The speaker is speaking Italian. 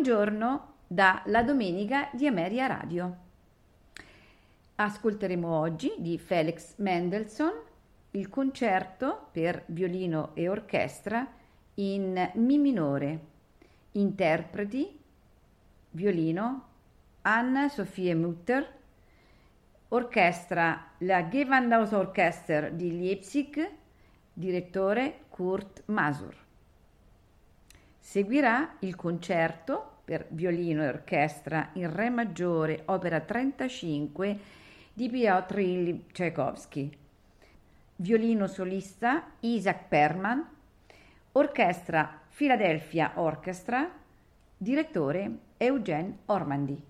Buongiorno da La Domenica di Ameria Radio. Ascolteremo oggi di Felix Mendelssohn il concerto per violino e orchestra in Mi minore. Interpreti violino Anna Sofie Mutter, orchestra la Gewandhaus Orchester di Leipzig, direttore Kurt Masur. Seguirà il concerto per violino e orchestra in Re maggiore, opera 35 di Piotr Tchaikovsky. Violino solista Isaac Perman, orchestra Philadelphia Orchestra, direttore Eugene Ormandy.